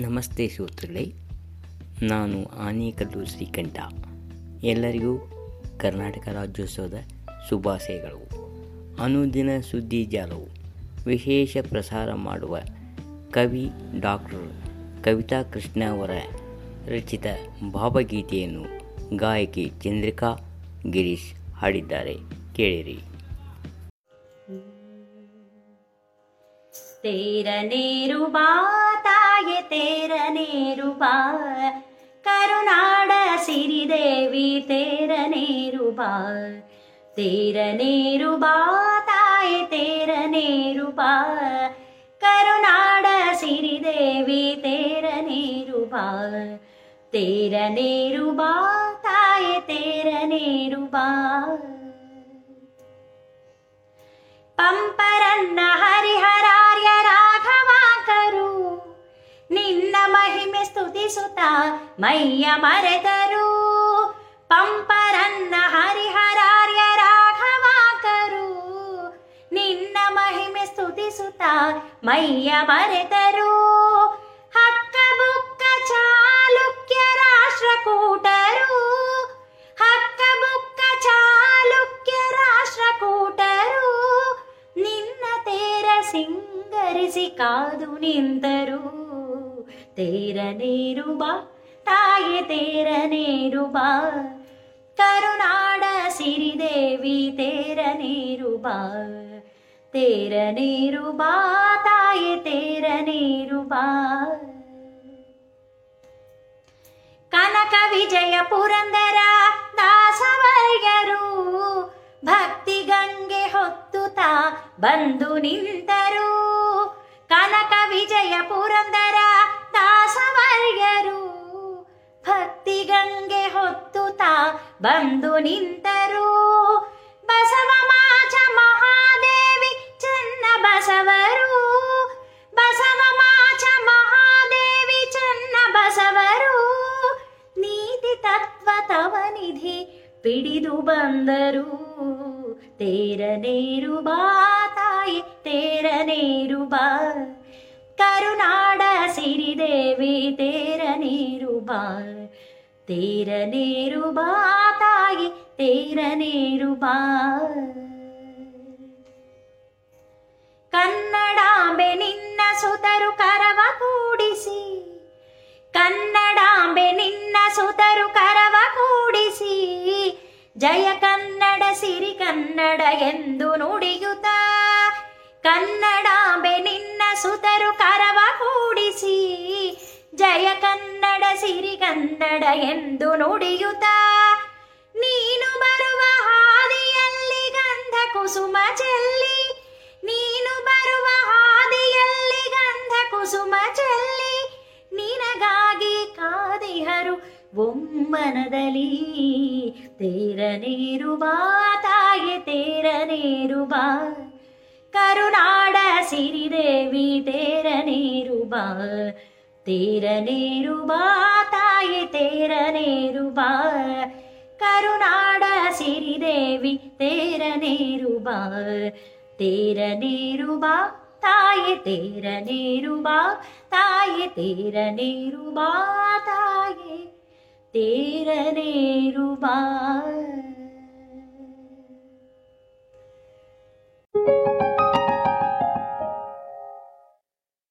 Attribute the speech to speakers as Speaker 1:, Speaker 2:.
Speaker 1: ನಮಸ್ತೆ ಶ್ರೋತೃಗಳೇ ನಾನು ಆನೇಕಲ್ಲು ಶ್ರೀಕಂಠ ಎಲ್ಲರಿಗೂ ಕರ್ನಾಟಕ ರಾಜ್ಯೋತ್ಸವದ ಶುಭಾಶಯಗಳು. ಅನುದಿನ ಸುದ್ದಿ ಜಾಲವು. ವಿಶೇಷ ಪ್ರಸಾರ ಮಾಡುವ ಕವಿ ಡಾಕ್ಟರ್ ಕವಿತಾ ಕೃಷ್ಣ ಅವರ ರಚಿತ ಭಾವಗೀತೆಯನ್ನು ಗಾಯಕಿ ಚಂದ್ರಿಕಾ ಗಿರೀಶ್ ಹಾಡಿದ್ದಾರೆ. ಕೇಳಿರಿ.
Speaker 2: ತೇರನೇರು ಬಾ ತಾಯೆ ತೇರನೇರು ಬಾ ಕರುನಾಡ ಸಿರಿದೇವಿ ತೇರನೇರು ಬಾ ತೇರನೇರು ಬಾ ತಾಯೆ ತೇರನೇರು ಬಾ ಕರುನಾಡ ಸಿರಿದೇವಿ ತೇರನೇರು ಬಾ ತೇರನೇರು ಬಾ ತಾಯೆ ತೇರನೇರು ಬಾ ಪಂಪರನ್ನ ಮಹಿಮೆ ಸ್ತುತಿಸುತ್ತ ಮೈಯ ಮರೆತರು ಪಂಪರನ್ನ ಹರಿಹರಾರ್ಯ ರಾಘವಾಕರು ನಿನ್ನ ಮಹಿಮೆ ಸ್ತುತಿಸುತ್ತ ಮೈಯ ಮರೆತರು ಹಕ್ಕ ಬುಕ್ಕ ಚಾಲುಕ್ಯ ರಾಷ್ಟ್ರಕೂಟರು ಹಕ್ಕ ಬುಕ್ಕ ಚಾಲುಕ್ಯ ರಾಷ್ಟ್ರಕೂಟರು ನಿನ್ನ ತೇರ ಸಿಂಗರಿಸಿ ಕಾದು ನಿಂತರು ತೇರ ನೀರು ಬಾ ತಾಯಿ ತೇರ ನೀರು ಬಾ ಕರುನಾಡ ಸಿರಿದೇವಿ ತೇರ ನೀರು ಬಾ ತೇರ ನೀರು ಬಾ ತಾಯಿ ತೇರ ನೀರು ಬಾ ಕನಕ ವಿಜಯ ಪುರಂದರ ದಾಸವರ್ಗರು ಭಕ್ತಿ ಗಂಗೆ ಹೊತ್ತುತ ಬಂದು ನಿಂತರು. ಕನಕ ವಿಜಯ ಪುರಂದರ ದಾಸವರ್ಗರು ಭಕ್ತಿ ಗಂಗೆ ಹೊತ್ತು ತಾ ಬಂದು ನಿಂತರು. ಬಸವ ಮಾಚ ಮಹಾದೇವಿ, ಚೆನ್ನ ಬಸವರು. ಬಸವ ಮಾಚ ಮಹಾದೇವಿ, ಚೆನ್ನ ಬಸವರು. ನೀತಿ ತತ್ವ ತವ ನಿಧಿ ಪಿಡಿದು ಬಂದರು. ತೇರ ನೀರು ಬಾ ತಾಯಿ ತೇರ ನೀರು ಬಾ. ಸಿರಿದೇವಿ ತೇರ ನೀರು ಬಾ, ತೇರ ನೀರು ಬಾ ತಾಯಿ, ತೇರ ನೀರು ಬಾ. ಕನ್ನಡಾಂಬೆ ನಿನ್ನ ಸುತರು ಕರವ ಕೂಡಿಸಿ, ಕನ್ನಡಾಂಬೆ ನಿನ್ನ ಸುತರು ಕರವ ಕೂಡಿಸಿ, ಜಯ ಕನ್ನಡ, ಸಿರಿ ಕನ್ನಡ ಎಂದು ನುಡಿಯುತ್ತ, ಕನ್ನಡಾಂಬೆ ಜಯ ಕನ್ನಡ, ಸಿರಿ ಕನ್ನಡ ಎಂದು ನುಡಿಯುತ್ತ ನೀನು ಬರುವ ಹಾದಿಯಲ್ಲಿ ಗಂಧ ಕುಸುಮ ಚೆಲ್ಲಿ. ನೀನು ಬರುವ ಹಾದಿಯಲ್ಲಿ ಗಂಧ ಕುಸುಮ ಚೆಲ್ಲಿ. ನಿನಗಾಗಿ ಕಾದಿಹರು ಬೊಮ್ಮನದಲ್ಲಿ ತೇರ ನೀರು ಬಾ ತಾಯಿ, ತೇರ ನೀರು ಬಾ ಕರುನಾಡ ಸಿರಿದೇವಿ ತೇರ ನೀರು ಬಾ ತೇರ ನೀರು ಬಾ ತಾಯಿ ತೇರ ನೀರು ಬಾ ಕರುನಾಡ ಸಿರಿದೇವಿ ತೇರ ನೀರು ಬಾ ತೇರ ನೀರು ಬಾ ತಾಯಿ ತೇರ ನೀರು ಬಾ ತಾಯಿ ತೇರ ನೀರು ಬಾ ತಾಯಿ ತೇರ